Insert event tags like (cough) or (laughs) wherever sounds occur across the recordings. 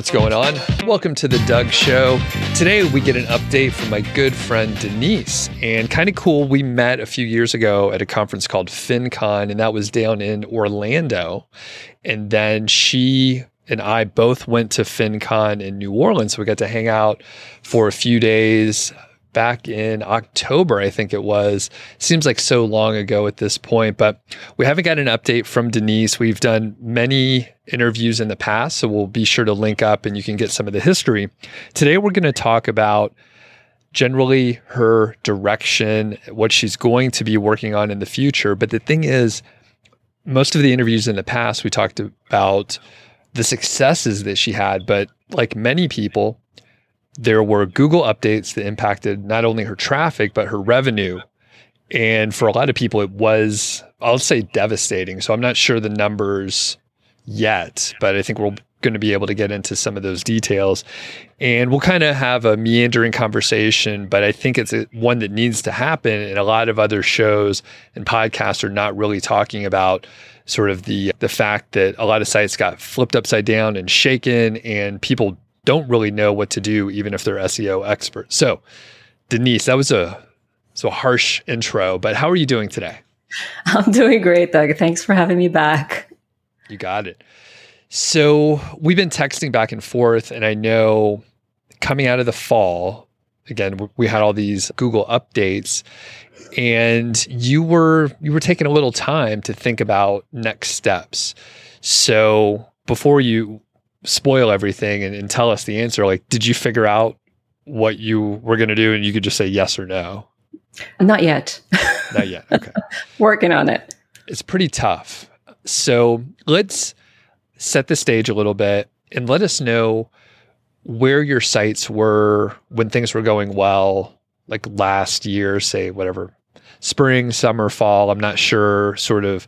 what's going on? Welcome to the Doug Show. Today we get an update from my good friend Denise. And kind of cool, we met a few years ago at a conference called FinCon, and that was down in Orlando. And then she and I both went to FinCon in New Orleans. So we got to hang out for a few days back in October, I think it was. Seems like so long ago at this point, but we haven't got an update from Denise. We've done many interviews in the past, so we'll be sure to link up and you can get some of the history. Today, we're going to talk about generally her direction, what she's going to be working on in the future. But the thing is, most of the interviews in the past, we talked about the successes that she had, but like many people, there were Google updates that impacted not only her traffic, but her revenue. And for a lot of people, it was, I'll say, devastating. So I'm not sure the numbers yet, but I think we're going to be able to get into some of those details. And we'll kind of have a meandering conversation, but I think it's one that needs to happen. And a lot of other shows and podcasts are not really talking about sort of the the fact that a lot of sites got flipped upside down and shaken and people don't really know what to do, even if they're SEO experts. So, Denise, that was a so harsh intro, but how are you doing today? (laughs) I'm doing great, Doug. Thanks for having me back. You got it. So we've been texting back and forth, and I know coming out of the fall, again, we had all these Google updates, and you were you were taking a little time to think about next steps. So before you spoil everything and, and tell us the answer, like, did you figure out what you were going to do and you could just say yes or no? Not yet. (laughs) Not yet. Okay. Working on it. It's pretty tough. So let's set the stage a little bit and let us know where your sites were when things were going well, like last year, say, whatever, spring, summer, fall. I'm not sure sort of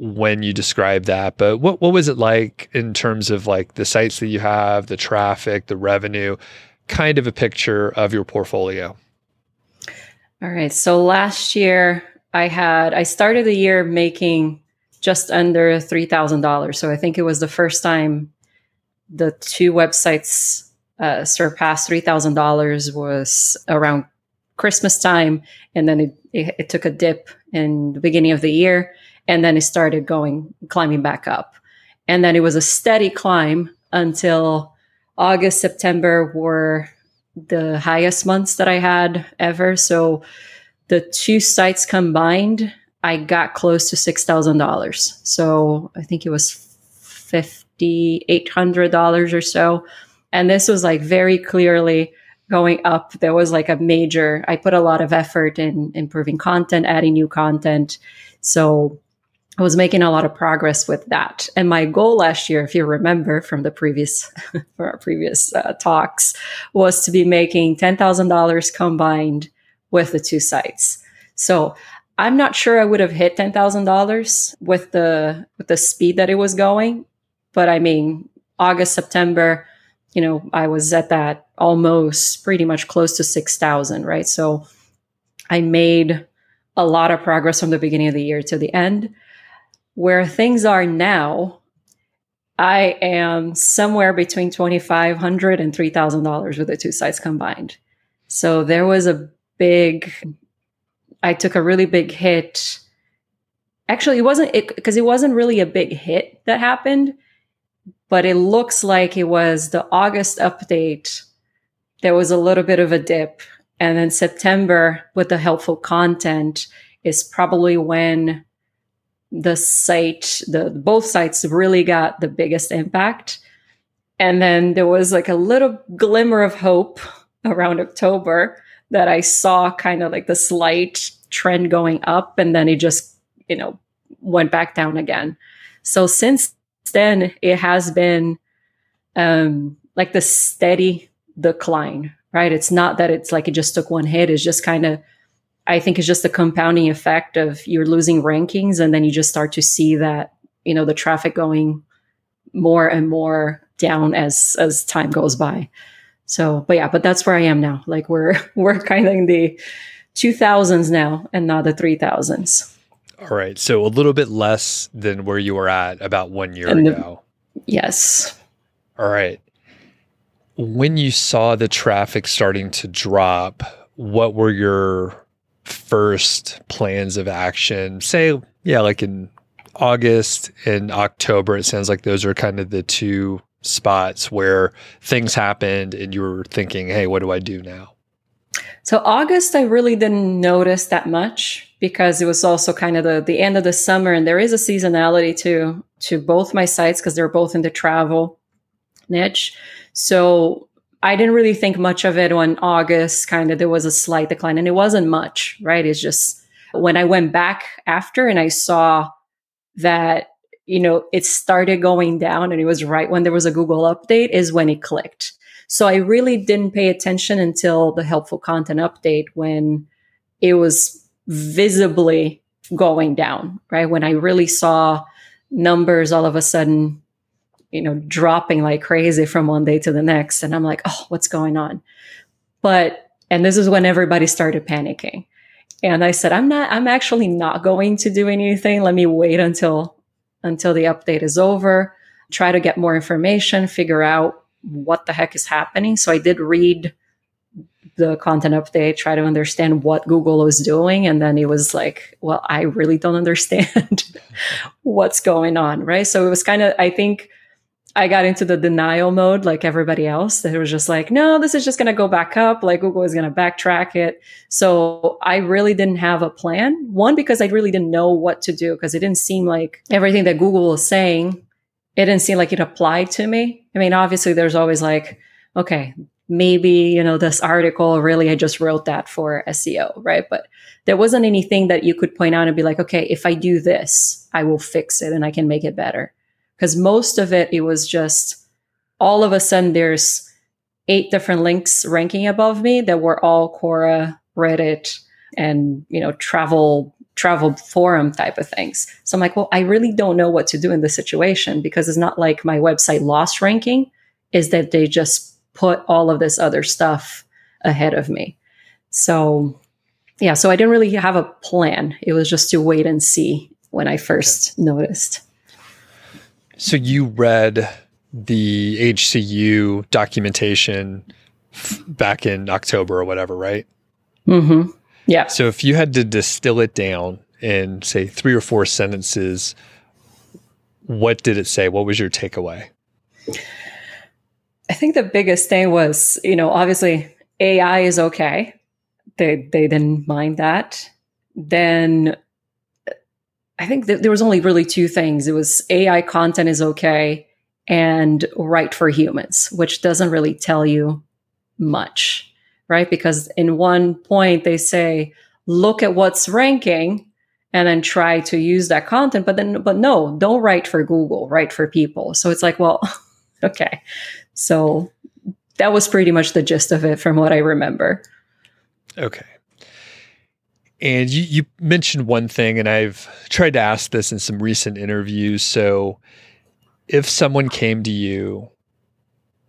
when you describe that, but what what was it like in terms of like the sites that you have, the traffic, the revenue, kind of a picture of your portfolio? All right. So last year I had I started the year making just under three thousand dollars. So I think it was the first time the two websites uh, surpassed three thousand dollars was around Christmas time, and then it, it, it took a dip in the beginning of the year and then it started going climbing back up. And then it was a steady climb until august september were the highest months that i had ever. So the two sites combined i got close to $6000 so i think it was $5800 or so. And this was like very clearly going up. There was like a major i put a lot of effort in improving content adding new content. So I was making a lot of progress with that. And my goal last year, if you remember from the previous, (laughs) from our previous uh, talks, was to be making $10,000 combined with the two sites. So I'm not sure I would have hit $10,000 with the, with the speed that it was going. But I mean, August, September, you know, I was at that almost pretty much close to 6,000, right? So I made a lot of progress from the beginning of the year to the end where things are now, I am somewhere between $2,500 and $3,000 with the two sites combined. So there was a big, I took a really big hit. Actually, it wasn't because it, it wasn't really a big hit that happened, but it looks like it was the August update. There was a little bit of a dip. And then September, with the helpful content, is probably when the site, the both sites really got the biggest impact. And then there was like a little glimmer of hope around October that I saw kind of like the slight trend going up and then it just, you know, went back down again. So since then it has been um like the steady decline, right? It's not that it's like it just took one hit, it's just kind of I think it's just the compounding effect of you're losing rankings and then you just start to see that, you know, the traffic going more and more down as as time goes by. So, but yeah, but that's where I am now. Like we're (laughs) we're kind of in the 2000s now and not the 3000s. All right. So a little bit less than where you were at about 1 year and ago. The, yes. All right. when you saw the traffic starting to drop, what were your first plans of action? Say, yeah, like in August and October, it sounds like those are kind of the two spots where things happened and you were thinking, hey, what do I do now? So August, I really didn't notice that much because it was also kind of the, the end of the summer, and there is a seasonality to to both my sites because they're both in the travel niche. So I didn't really think much of it when August kind of there was a slight decline, and it wasn't much, right? It's just when I went back after and I saw that you know it started going down, and it was right when there was a Google update is when it clicked. So I really didn't pay attention until the helpful content update when it was visibly going down, right? When I really saw numbers all of a sudden, you know, dropping like crazy from one day to the next. And I'm like, oh, what's going on? But, and this is when everybody started panicking. And I said, I'm not, I'm actually not going to do anything. Let me wait until, until the update is over, try to get more information, figure out what the heck is happening. So I did read the content update, try to understand what Google was doing. And then it was like, well, I really don't (laughs) understand (laughs) what's going on. Right. So it was kind of, I think I got into the denial mode like everybody else. It was just like, no, this is just going to go back up. Like Google is going to backtrack it. So I really didn't have a plan. One, because I really didn't know what to do because it didn't seem like everything that Google was saying it didn't seem like it applied to me. I mean, obviously, there's always like, okay, maybe, you know, this article really, I just wrote that for SEO, right? But there wasn't anything that you could point out and be like, okay, if I do this, I will fix it and I can make it better. Because most of it, it was just all of a sudden there's eight different links ranking above me that were all Quora, Reddit, and, you know, travel travel forum type of things. So I'm like, well, I really don't know what to do in this situation because it's not like my website lost ranking, is that they just put all of this other stuff ahead of me. So yeah, so I didn't really have a plan. It was just to wait and see when I first okay. noticed. So you read the HCU documentation f- back in October or whatever, right? Mm-hmm. Yeah. So if you had to distill it down in say three or four sentences, what did it say? What was your takeaway? I think the biggest thing was, you know, obviously AI is okay. They they didn't mind that. Then I think that there was only really two things. It was AI content is okay and right for humans, which doesn't really tell you much right? Because in one point they say, look at what's ranking and then try to use that content. But then, but no, don't write for Google, write for people. So it's like, well, (laughs) okay. So that was pretty much the gist of it from what I remember. Okay. And you, you mentioned one thing, and I've tried to ask this in some recent interviews. So, if someone came to you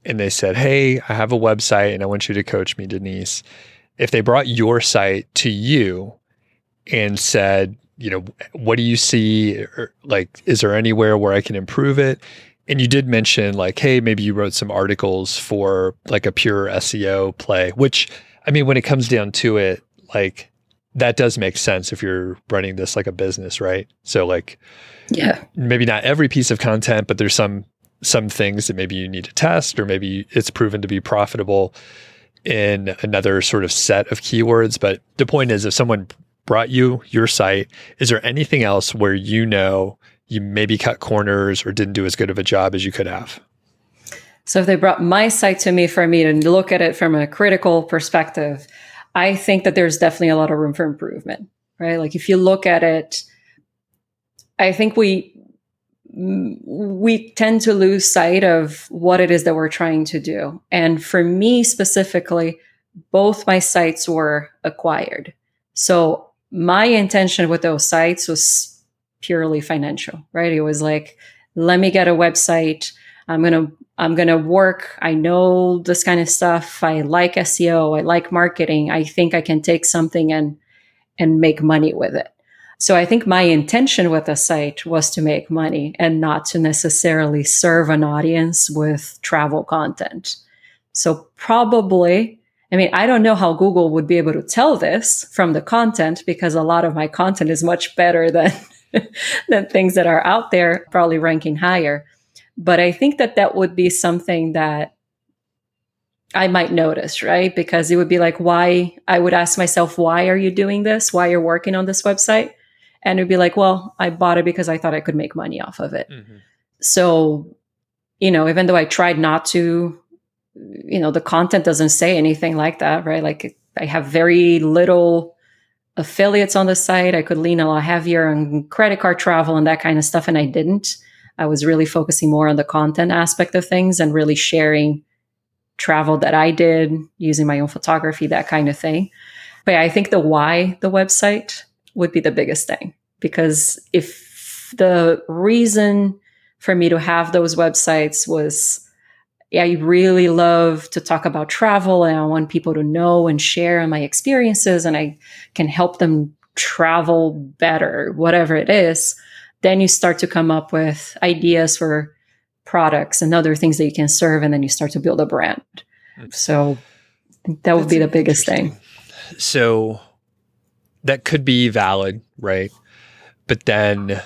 and they said, Hey, I have a website and I want you to coach me, Denise. If they brought your site to you and said, you know, what do you see? Or, like, is there anywhere where I can improve it? And you did mention, like, hey, maybe you wrote some articles for like a pure SEO play, which I mean, when it comes down to it, like, that does make sense if you're running this like a business, right? So, like, yeah, maybe not every piece of content, but there's some some things that maybe you need to test, or maybe it's proven to be profitable in another sort of set of keywords. But the point is, if someone brought you your site, is there anything else where you know you maybe cut corners or didn't do as good of a job as you could have? So if they brought my site to me for me to look at it from a critical perspective, I think that there's definitely a lot of room for improvement, right? Like if you look at it, I think we mm, we tend to lose sight of what it is that we're trying to do. And for me specifically, both my sites were acquired. So my intention with those sites was purely financial, right? It was like, let me get a website. I'm going to I'm going to work. I know this kind of stuff. I like SEO. I like marketing. I think I can take something and and make money with it. So I think my intention with the site was to make money and not to necessarily serve an audience with travel content. So probably, I mean, I don't know how Google would be able to tell this from the content because a lot of my content is much better than (laughs) than things that are out there, probably ranking higher. But I think that that would be something that I might notice, right? Because it would be like, why? I would ask myself, why are you doing this? Why you're working on this website? And it'd be like, well, I bought it because I thought I could make money off of it. Mm-hmm. So, you know, even though I tried not to, you know, the content doesn't say anything like that, right? Like I have very little affiliates on the site. I could lean a lot heavier on credit card travel and that kind of stuff. And I didn't. I was really focusing more on the content aspect of things and really sharing travel that I did using my own photography, that kind of thing. But yeah, I think the why the website would be the biggest thing because if the reason for me to have those websites was yeah, I really love to talk about travel and I want people to know and share my experiences and I can help them travel better, whatever it is, then you start to come up with ideas for products and other things that you can serve and then you start to build a brand. So that would That's be the biggest thing. so that could be valid right? But then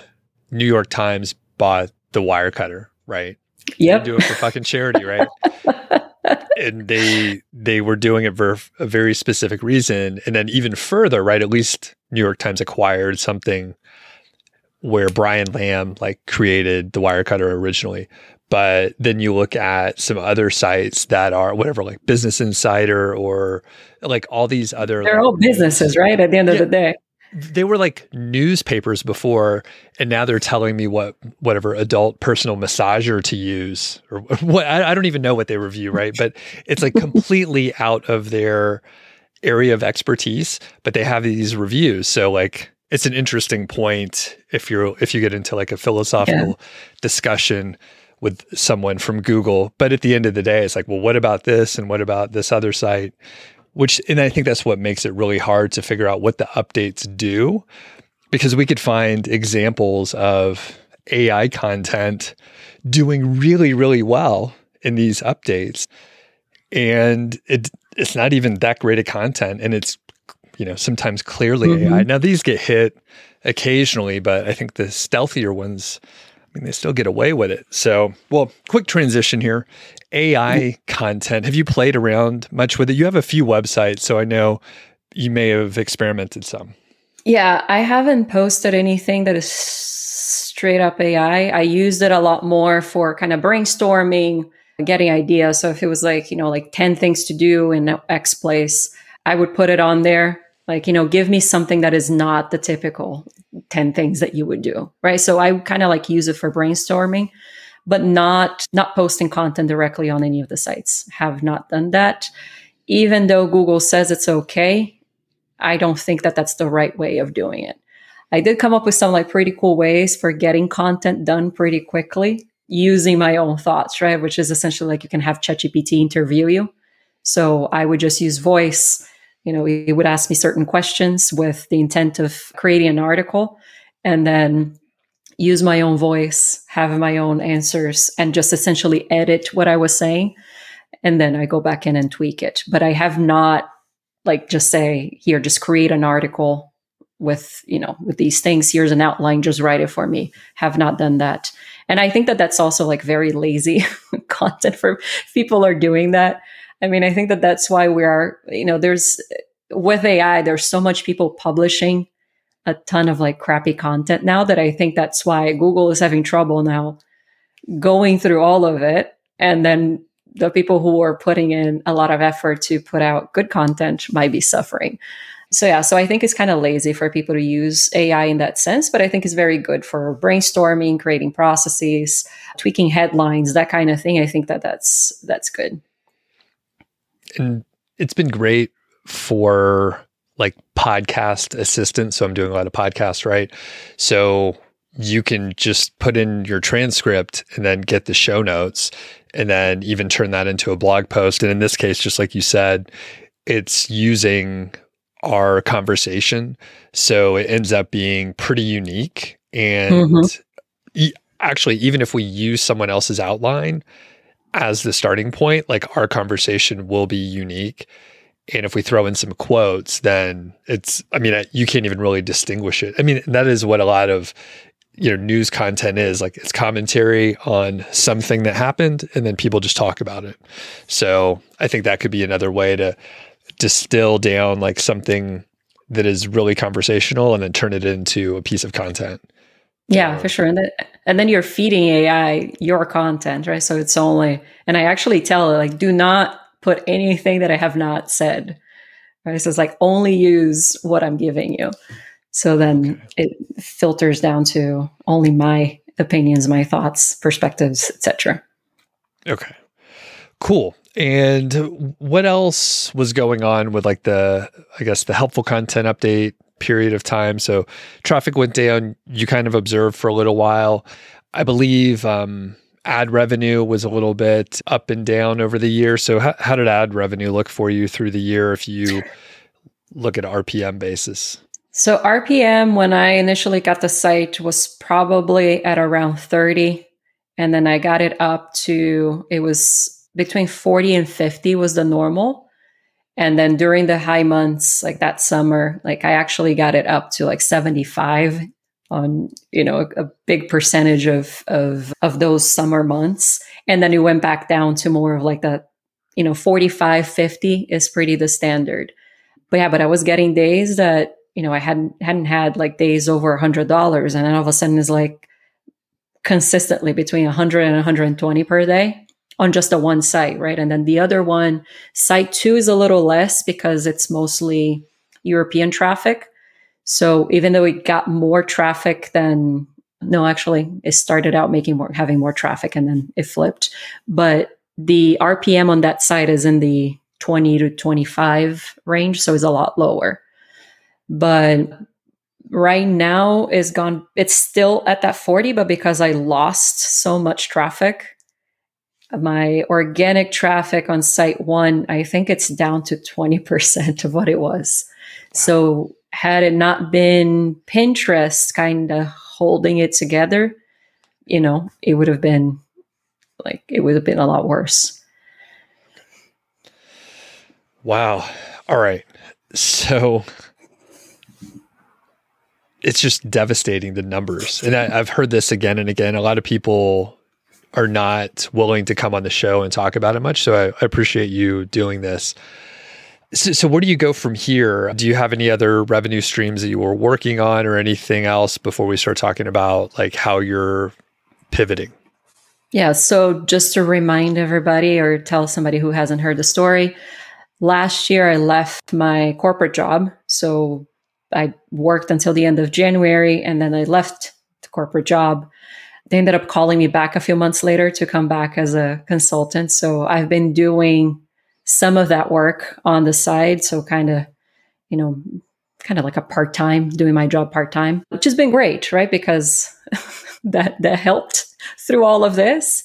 new york times bought the Wirecutter right? Yeah do it for fucking charity right? (laughs) And they they were doing it for a very specific reason. And then even further right at least new york times acquired something where Brian Lam like created the Wirecutter originally. But then you look at some other sites that are whatever, like Business Insider or like all these other. They're like, all businesses, right? At the end yeah, of the day, they were like newspapers before, and now they're telling me what whatever adult personal massager to use or (laughs) what I, I don't even know what they review, right? But it's like completely out of their area of expertise. But they have these reviews, so like it's an interesting point if you're if you get into like a philosophical yeah. discussion with someone from Google. But at the end of the day, it's like, well, what about this and what about this other site? Which and I think that's what makes it really hard to figure out what the updates do. Because we could find examples of AI content doing really, really well in these updates. And it it's not even that great of content and it's you know, sometimes clearly mm-hmm. AI. Now these get hit occasionally, but I think the stealthier ones, I mean, they still get away with it. So, well, quick transition here. AI mm-hmm. content. Have you played around much with it? You have a few websites, so I know you may have experimented some. Yeah, I haven't posted anything that is straight up AI. I used it a lot more for kind of brainstorming, getting ideas. So if it was like, you know, like 10 things to do in X place, I would put it on there like you know give me something that is not the typical 10 things that you would do right? So i kind of like use it for brainstorming but not not posting content directly on any of the sites. Have not done that. Even though google says it's okay i don't think that that's the right way of doing it. I did come up with some like pretty cool ways for getting content done pretty quickly using my own thoughts right? Which is essentially like you can have chatgpt interview you. So i would just use voice you know, he would ask me certain questions with the intent of creating an article and then use my own voice, have my own answers, and just essentially edit what I was saying. And then I go back in and tweak it. But I have not like just say, here, just create an article with, you know, with these things. Here's an outline, just write it for me. Have not done that. And I think that that's also like very lazy (laughs) content for people are doing that. I mean, I think that that's why we are, you know, there's with AI, there's so much people publishing a ton of like crappy content now that I think that's why Google is having trouble now going through all of it. And then the people who are putting in a lot of effort to put out good content might be suffering. So yeah, so I think it's kind of lazy for people to use AI in that sense, but I think it's very good for brainstorming, creating processes, tweaking headlines, that kind of thing. I think that that's that's good and it's been great for like podcast assistant. So I'm doing a lot of podcasts, right? So you can just put in your transcript and then get the show notes and then even turn that into a blog post. And in this case, just like you said, it's using our conversation. So it ends up being pretty unique. And mm-hmm. e- actually, even if we use someone else's outline, as the starting point, like our conversation will be unique. And if we throw in some quotes, then it's, I mean, you can't even really distinguish it. I mean, that is what a lot of, you know, news content is like it's commentary on something that happened and then people just talk about it. So I think that could be another way to distill down like something that is really conversational and then turn it into a piece of content. Yeah, for sure. And then, and then you're feeding AI your content, right? So it's only, and I actually tell it, like, do not put anything that I have not said. Right. So it's like only use what I'm giving you. So then okay. it filters down to only my opinions, my thoughts, perspectives, etc. Okay. Cool. And what else was going on with like the I guess the helpful content update period of time? So traffic went down, you kind of observed for a little while. I believe um, ad revenue was a little bit up and down over the year. So how, how did ad revenue look for you through the year if you (laughs) look at RPM basis? So RPM when I initially got the site was probably at around 30 and then I got it up to it was between 40 and 50 was the normal. And then during the high months, like that summer, like I actually got it up to like 75 on, you know, a, a big percentage of, of, of those summer months. And then it went back down to more of like that, you know, 45, 50 is pretty the standard. But yeah, but I was getting days that, you know, I hadn't, hadn't had like days over a hundred dollars. And then all of a sudden it's like consistently between 100 and 120 per day on just a one site, right? And then the other one, site two is a little less because it's mostly European traffic. So even though it got more traffic than no, actually, it started out making more, having more traffic and then it flipped. But the RPM on that site is in the 20 to 25 range. So it's a lot lower. But right now is gone, it's still at that 40, but because I lost so much traffic, my organic traffic on site one, I think it's down to 20% of what it was. Wow. So, had it not been Pinterest kind of holding it together, you know, it would have been like, it would have been a lot worse. Wow. All right. So, it's just devastating the numbers. And I, have heard this again and again. A lot of people are not willing to come on the show and talk about it much. So I, appreciate you doing this. So, so, where do you go from here? Do you have any other revenue streams that you were working on or anything else before we start talking about like how you're pivoting? Yeah. So just to remind everybody or tell somebody who hasn't heard the story, last year I left my corporate job. So I worked until the end of January and then I left the corporate job they ended up calling me back a few months later to come back as a consultant. So I've been doing some of that work on the side. So kind of, you know, kind of like a part time, doing my job part time, which has been great, right? Because (laughs) that that helped through all of this.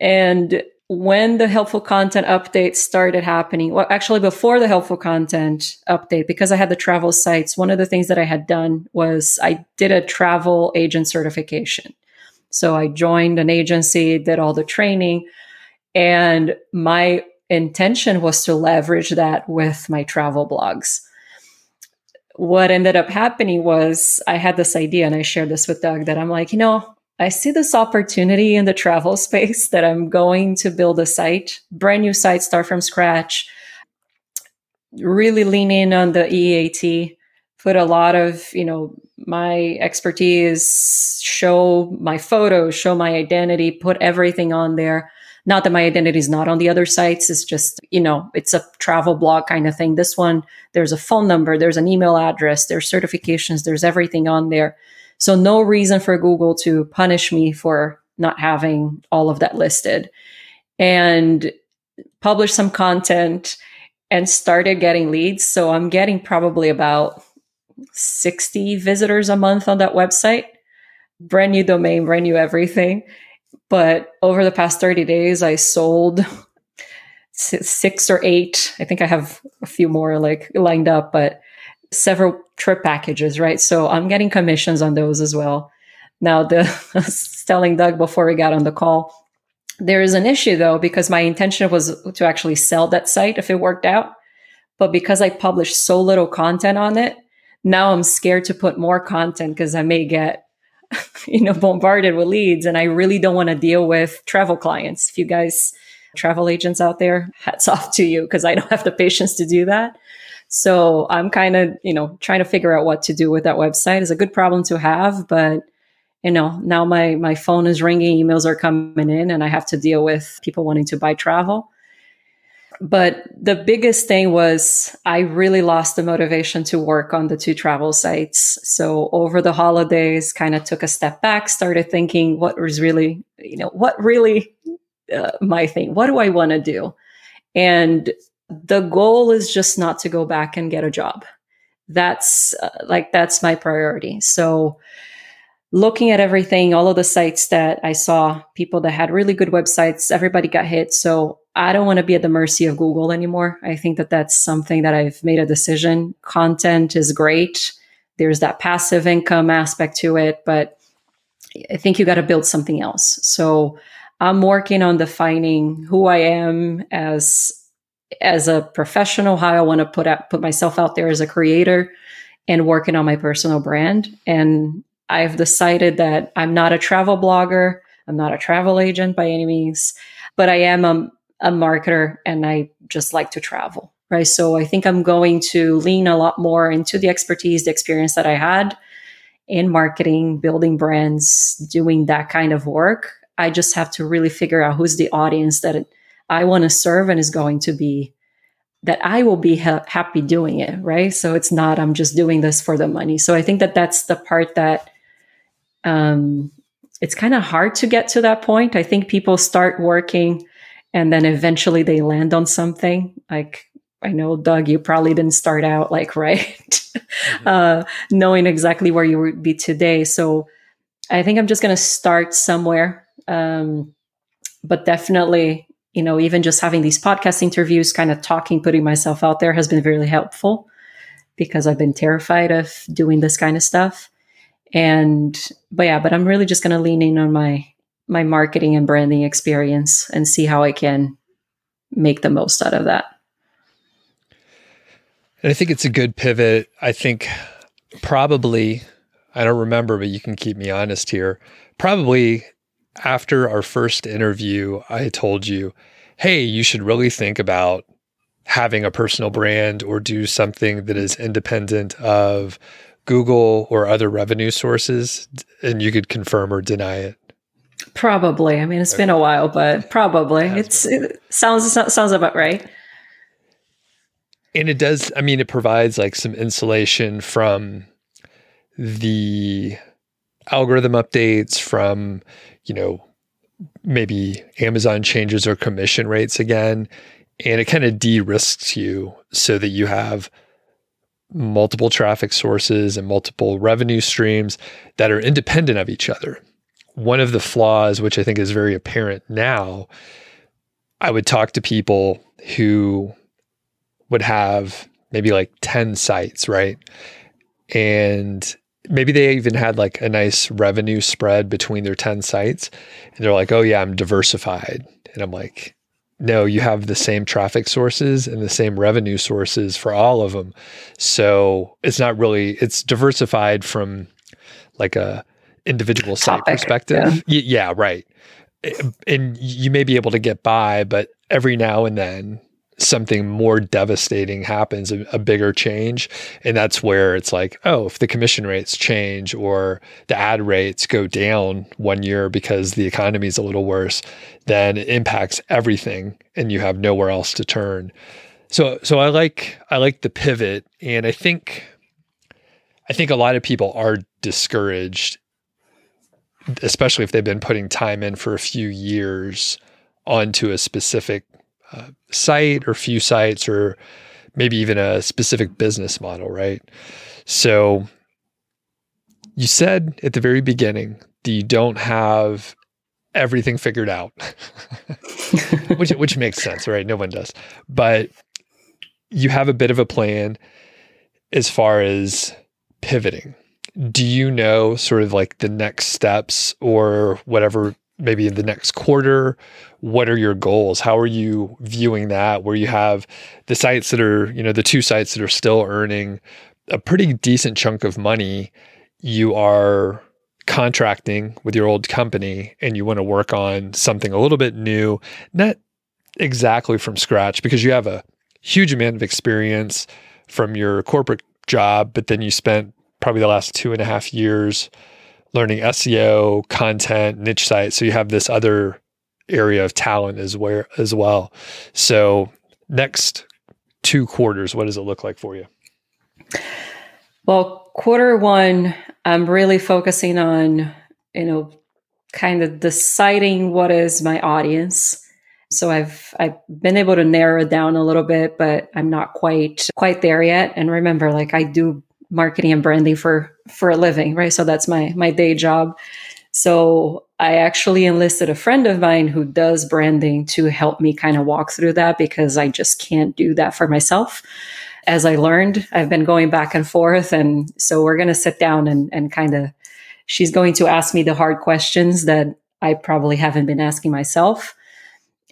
And when the helpful content update started happening, well, actually before the helpful content update, because I had the travel sites, one of the things that I had done was I did a travel agent certification. So I joined an agency, did all the training, and my intention was to leverage that with my travel blogs. What ended up happening was I had this idea, and I shared this with Doug that I'm like, you know, I see this opportunity in the travel (laughs) space that I'm going to build a site, brand new site, start from scratch, really lean in on the EAT, put a lot of, you know, my expertise, show my photos, show my identity, put everything on there. Not that my identity is not on the other sites. It's just, you know, it's a travel blog kind of thing. This one, there's a phone number, there's an email address, there's certifications, there's everything on there. So no reason for Google to punish me for not having all of that listed. And publish some content and started getting leads. So I'm getting probably about 60 visitors a month on that website. Brand new domain, brand new everything. But over the past 30 days, I sold six or eight. I think I have a few more like lined up, but several trip packages, right? So I'm getting commissions on those as well. Now, the (laughs) telling Doug before we got on the call, There is an issue though, because my intention was to actually sell that site if it worked out. But because I published so little content on it, now I'm scared to put more content because I may get, (laughs) you know, bombarded with leads. And I really don't want to deal with travel clients. If you guys, travel agents out there, hats (laughs) off to you because I don't have the patience to do that. So I'm kind of, you know, trying to figure out what to do with that website. is a good problem to have, but you know, now my my phone is ringing, emails are coming in, and I have to deal with people wanting to buy travel. But the biggest thing was I really lost the motivation to work on the two travel sites. So over the holidays, kind of took a step back, started thinking what was really, you know, what really uh, my thing? What do I want to do? And the goal is just not to go back and get a job. That's uh, like, that's my priority. So, looking at everything, all of the sites that I saw, people that had really good websites, everybody got hit. So I don't want to be at the mercy of Google anymore. I think that that's something that I've made a decision. Content is great. There's that passive income aspect to it, but I think you got to build something else. So I'm working on defining who I am as as a professional, how I want to put out, put myself out there as a creator, and working on my personal brand. And I've decided that I'm not a travel blogger. I'm not a travel agent by any means, but I am a, a marketer and I just like to travel. Right. So I think I'm going to lean a lot more into the expertise, the experience that I had in marketing, building brands, doing that kind of work. I just have to really figure out who's the audience that I want to serve and is going to be that I will be ha- happy doing it, right? So it's not I'm just doing this for the money. So I think that that's the part that um, it's kind of hard to get to that point. I think people start working and then eventually they land on something. Like I know Doug, you probably didn't start out like (laughs) right, mm-hmm. uh, knowing exactly where you would be today. So I think I'm just going to start somewhere um, but definitely, you know, even just having these podcast interviews, kind of talking, putting myself out there has been really helpful because I've been terrified of doing this kind of stuff. And, but yeah, but I'm really just going to lean in on my, my marketing and branding experience and see how I can make the most out of that. And I think it's a good pivot. I think probably, I don't remember, but you can keep me honest here. Probably after our first interview, I told you, hey, you should really think about having a personal brand or do something that is independent of Google or other revenue sources. And you could confirm or deny it. Probably. I mean, it's okay. been a while, but probably. It it's it sounds sounds about right. And it does. I mean, it provides like some insulation from the algorithm updates, from you know, maybe Amazon changes their commission rates again. And it kind of de risks you so that you have multiple traffic sources and multiple revenue streams that are independent of each other. One of the flaws, which I think is very apparent now, I would talk to people who would have maybe like 10 sites, right? And maybe they even had like a nice revenue spread between their 10 sites. And they're like oh yeah i'm diversified. And i'm like no you have the same traffic sources and the same revenue sources for all of them so it's not really it's diversified from like a individual site Topic, perspective yeah. Y- yeah right eh, and you may be able to get by but every now and then something more devastating happens, a, a, bigger change. And that's where it's like, oh, if the commission rates change or the ad rates go down one year because the economy is a little worse, then it impacts everything and you have nowhere else to turn. So so I like I like the pivot and I think I think a lot of people are discouraged especially if they've been putting time in for a few years onto a specific uh, site or few sites or maybe even a specific business model, right? So you said at the very beginning that you don't have everything figured out, (laughs) which which makes sense, right? No one does, but you have a bit of a plan as far as pivoting. Do you know sort of like the next steps or whatever maybe in the next quarter? What are your goals? How are you viewing that? Where you have the sites that are, you know, the two sites that are still earning a pretty decent chunk of money, you are contracting with your old company and you want to work on something a little bit new, not exactly from scratch because you have a huge amount of experience from your corporate job, but then you spent probably the last two and a half years learning SEO, content, niche sites. So you have this other area of talent as where as well. So next two quarters, what does it look like for you? Well, quarter one, I'm really focusing on, you know, kind of deciding what is my audience. So I've I've been able to narrow it down a little bit, but I'm not quite quite there yet. And remember, like I do marketing and branding for for a living, right? So that's my my day job. So I actually enlisted a friend of mine who does branding to help me kind of walk through that because I just can't do that for myself. As I learned, I've been going back and forth. And so we're going to sit down and, and kind of, she's going to ask me the hard questions that I probably haven't been asking myself.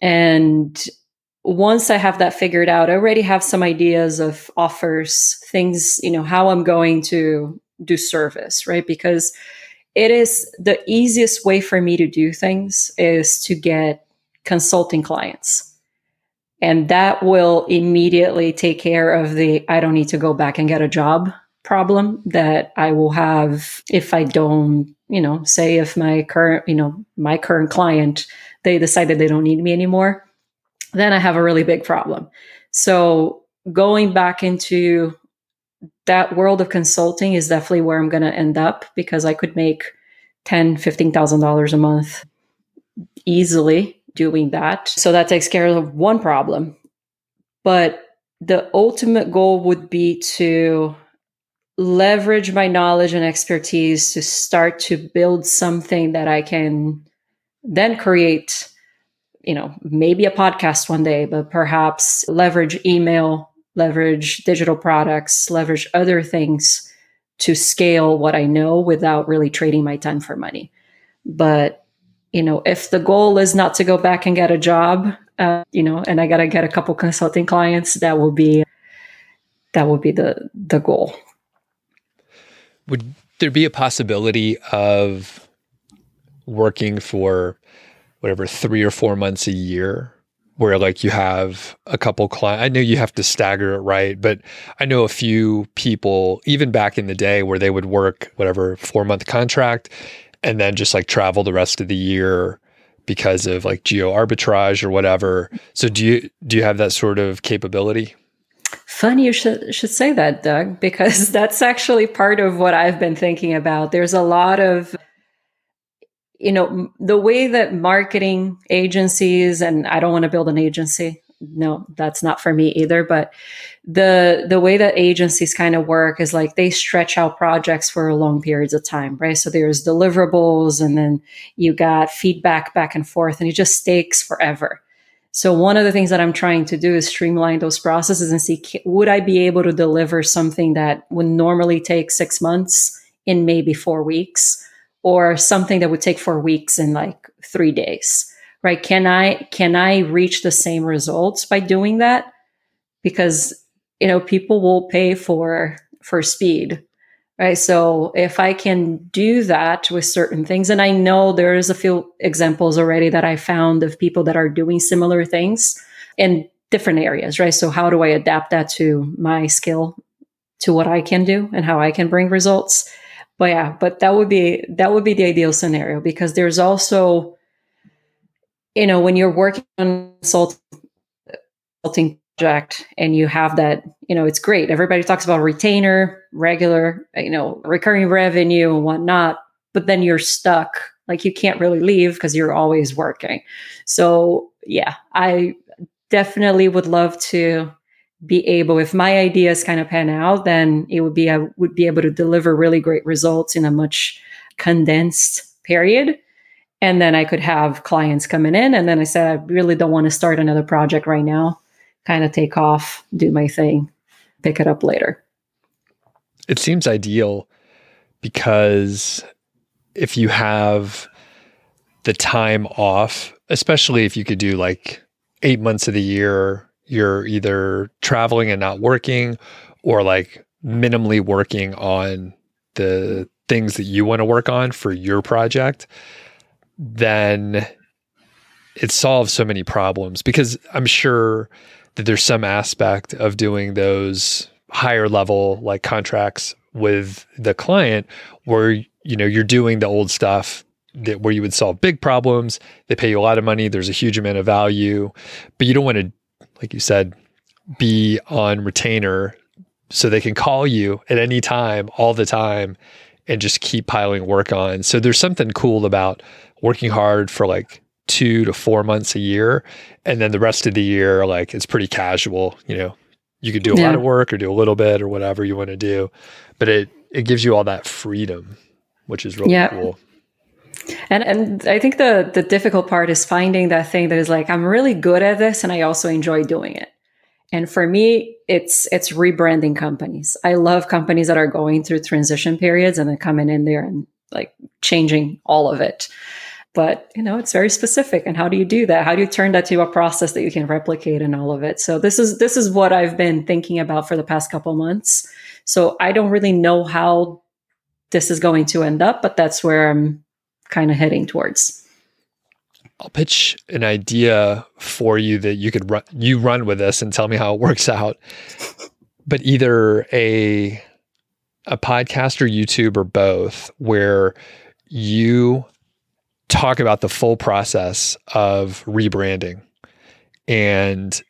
And once I have that figured out, I already have some ideas of offers, things, you know, how I'm going to do service, right? Because it is the easiest way for me to do things is to get consulting clients. And that will immediately take care of the I don't need to go back and get a job problem that I will have if I don't, you know, say if my current, you know, my current client, they decided they don't need me anymore, then I have a really big problem. So going back into that world of consulting is definitely where I'm going to end up because I could make ten, fifteen thousand dollars a month easily doing that. So that takes care of one problem. But the ultimate goal would be to leverage my knowledge and expertise to start to build something that I can then create, you know, maybe a podcast one day, but perhaps leverage email, leverage digital products, leverage other things to scale what I know without really trading my time for money. But, you know, if the goal is not to go back and get a job, uh, you know, and I got to get a couple consulting clients, that will be that will be the the goal. Would there be a possibility of working for whatever three or four months a year where like you have a couple clients. I know you have to stagger it right, but I know a few people, even back in the day, where they would work whatever four month contract and then just like travel the rest of the year because of like geo arbitrage or whatever. So do you do you have that sort of capability? Funny you should should say that, Doug, because (laughs) that's actually part of what I've been thinking about. There's a lot of you know, the way that marketing agencies, and I don't want to build an agency. No, that's not for me either. But the the way that agencies kind of work is like they stretch out projects for long periods of time, right? So there's deliverables, and then you got feedback back and forth, and it just takes forever. So one of the things that I'm trying to do is streamline those processes and see would I be able to deliver something that would normally take six months in maybe four weeks or something that would take four weeks in like three days right? Can i can i reach the same results by doing that? Because you know people will pay for for speed right? So if i can do that with certain things and i know there's a few examples already that i found of people that are doing similar things in different areas right? So how do i adapt that to my skill to what i can do and how i can bring results but yeah but that would be that would be the ideal scenario because there's also you know when you're working on a consulting project and you have that you know it's great. Everybody talks about retainer regular you know recurring revenue and whatnot but then you're stuck. Like you can't really leave because you're always working. So yeah i definitely would love to be able if my ideas kind of pan out then it would be i would be able to deliver really great results in a much condensed period. And then i could have clients coming in. And then i said i really don't want to start another project right now. Kind of take off do my thing pick it up later. It seems ideal because if you have the time off, especially if you could do like eight months of the year, you're either traveling and not working or like minimally working on the things that you want to work on for your project, then it solves so many problems. Because I'm sure that there's some aspect of doing those higher level like contracts with the client where you know you're doing the old stuff that where you would solve big problems they pay you a lot of money there's a huge amount of value but you don't want to like you said be on retainer so they can call you at any time all the time and just keep piling work on so there's something cool about working hard for like two to four months a year and then the rest of the year like it's pretty casual you know you could do a yeah. lot of work or do a little bit or whatever you want to do but it it gives you all that freedom which is really yeah. cool and and I think the the difficult part is finding that thing that is like I'm really good at this and I also enjoy doing it. And for me, it's it's rebranding companies. I love companies that are going through transition periods and then coming in there and like changing all of it. But you know, it's very specific. And how do you do that? How do you turn that to a process that you can replicate and all of it? So this is this is what I've been thinking about for the past couple months. So I don't really know how this is going to end up, but that's where I'm kind of heading towards. I'll pitch an idea for you that you could run you run with this and tell me how it works out. but either a a podcast or YouTube or both where you talk about the full process of rebranding and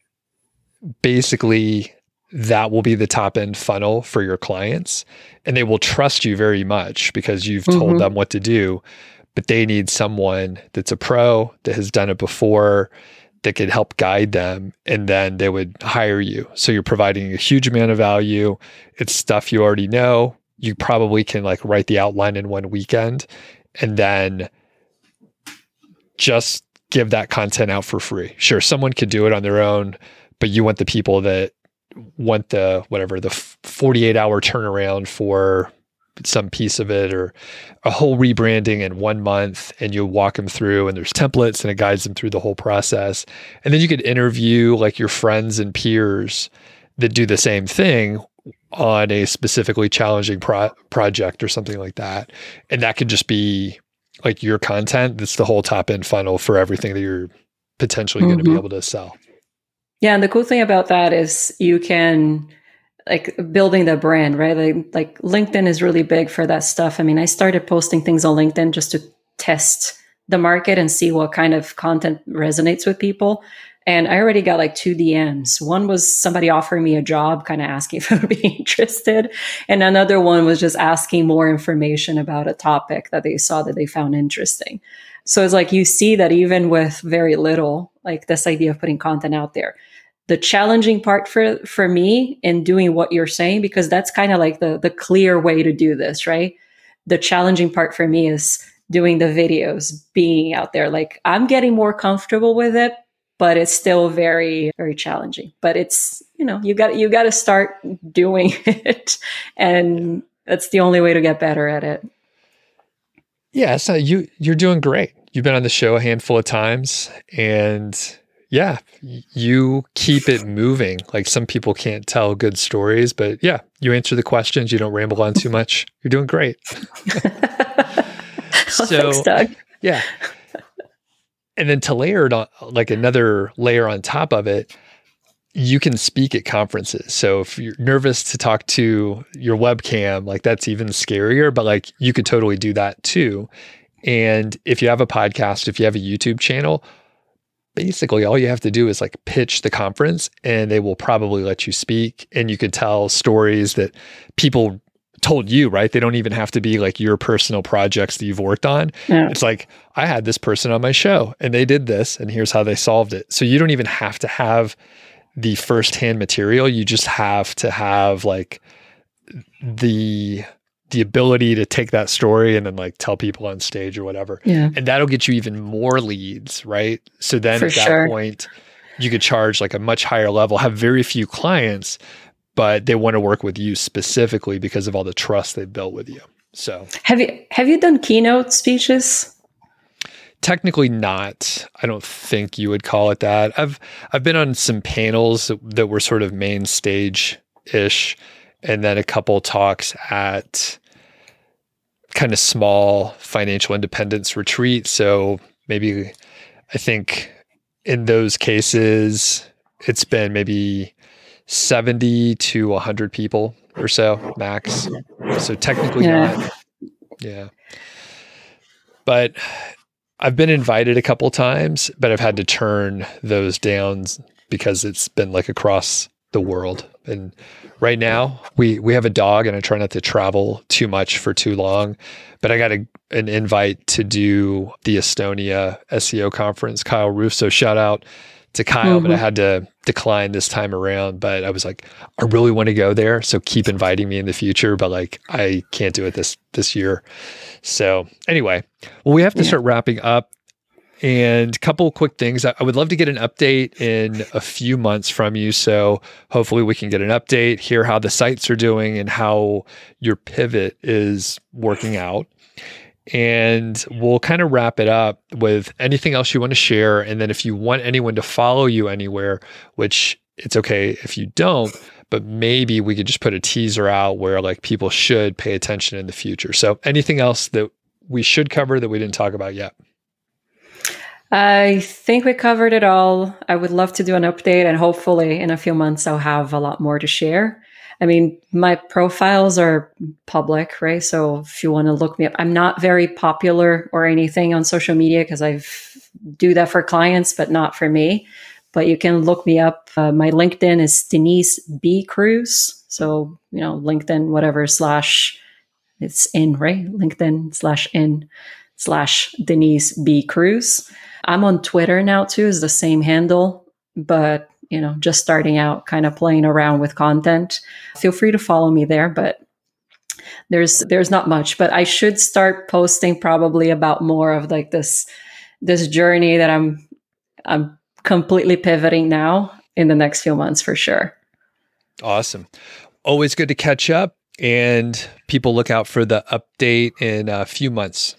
basically that will be the top end funnel for your clients and they will trust you very much because you've mm-hmm. told them what to do but they need someone that's a pro that has done it before that could help guide them and then they would hire you. So you're providing a huge amount of value. It's stuff you already know. You probably can like write the outline in one weekend and then just give that content out for free. Sure, someone could do it on their own, but you want the people that want the whatever the 48 hour turnaround for some piece of it or a whole rebranding in one month and you'll walk them through and there's templates and it guides them through the whole process. And then you could interview like your friends and peers that do the same thing on a specifically challenging pro- project or something like that. And that could just be like your content that's the whole top end funnel for everything that you're potentially mm-hmm. going to be able to sell. Yeah and the cool thing about that is you can like building the brand, right? Like, like LinkedIn is really big for that stuff. I mean, I started posting things on LinkedIn just to test the market and see what kind of content resonates with people. And I already got like two DMs. One was somebody offering me a job, kind of asking (laughs) if I would be interested. And another one was just asking more information about a topic that they saw that they found interesting. So it's like you see that even with very little, like this idea of putting content out there, the challenging part for for me in doing what you're saying because that's kind of like the the clear way to do this right? The challenging part for me is doing the videos being out there. Like i'm getting more comfortable with it but it's still very very challenging. But it's you know you got you got to start doing (laughs) it and that's the only way to get better at it. Yeah so you you're doing great. You've been on the show a handful of times and yeah, you keep it moving. Like some people can't tell good stories, but yeah, you answer the questions. You don't ramble on too (laughs) much. You're doing great. (laughs) so, thanks, Doug. Yeah. And then to layer it on, like another layer on top of it, you can speak at conferences. So if you're nervous to talk to your webcam, like that's even scarier, but like you could totally do that too. And if you have a podcast, if you have a YouTube channel, basically all you have to do is like pitch the conference and they will probably let you speak and you could tell stories that people told you, right? They don't even have to be like your personal projects that you've worked on. Yeah. It's like, I had this person on my show and they did this and here's how they solved it. So you don't even have to have the firsthand material. You just have to have like the the ability to take that story and then like tell people on stage or whatever. Yeah. And that'll get you even more leads, right? So then For at that sure. point, you could charge like a much higher level, have very few clients, but they want to work with you specifically because of all the trust they've built with you. So have you have you done keynote speeches? technically not. I don't think you would call it that. I've I've been on some panels that, that were sort of main stage ish, and then a couple talks at kind of small financial independence retreat. So maybe I think in those cases, it's been maybe 70 to 100 people or so max. So technically yeah. not. Yeah. But I've been invited a couple times, but I've had to turn those down because it's been like across the world. And right now, we we have a dog, and I try not to travel too much for too long. But I got a, an invite to do the Estonia SEO conference. Kyle Roof, so shout out to Kyle, mm-hmm. but I mm-hmm. had to decline this time around. But I was like, I really want to go there, so keep inviting me in the future. But like, I can't do it this this year. So anyway, well, we have to yeah. start wrapping up. And a couple quick things. I would love to get an update in a few months from you. So hopefully we can get an update, hear how the sites are doing and how your pivot is working out. And we'll kind of wrap it up with anything else you want to share. And then if you want anyone to follow you anywhere, which it's okay if you don't, but maybe we could just put a teaser out where like people should pay attention in the future. So anything else that we should cover that we didn't talk about yet? I think we covered it all. I would love to do an update and hopefully in a few months I'll have a lot more to share. I mean, my profiles are public, right? So if you want to look me up, I'm not very popular or anything on social media because I do that for clients, but not for me. But you can look me up. Uh, my LinkedIn is Denise B Cruz. So, you know, LinkedIn, whatever slash it's in, right? LinkedIn slash in slash Denise B Cruz. I'm on Twitter now too, is the same handle, but you know, just starting out, kind of playing around with content. Feel free to follow me there, but there's there's not much. But I should start posting probably about more of like this this journey that I'm I'm completely pivoting now in the next few months for sure. Awesome. Always good to catch up and people look out for the update in a few months.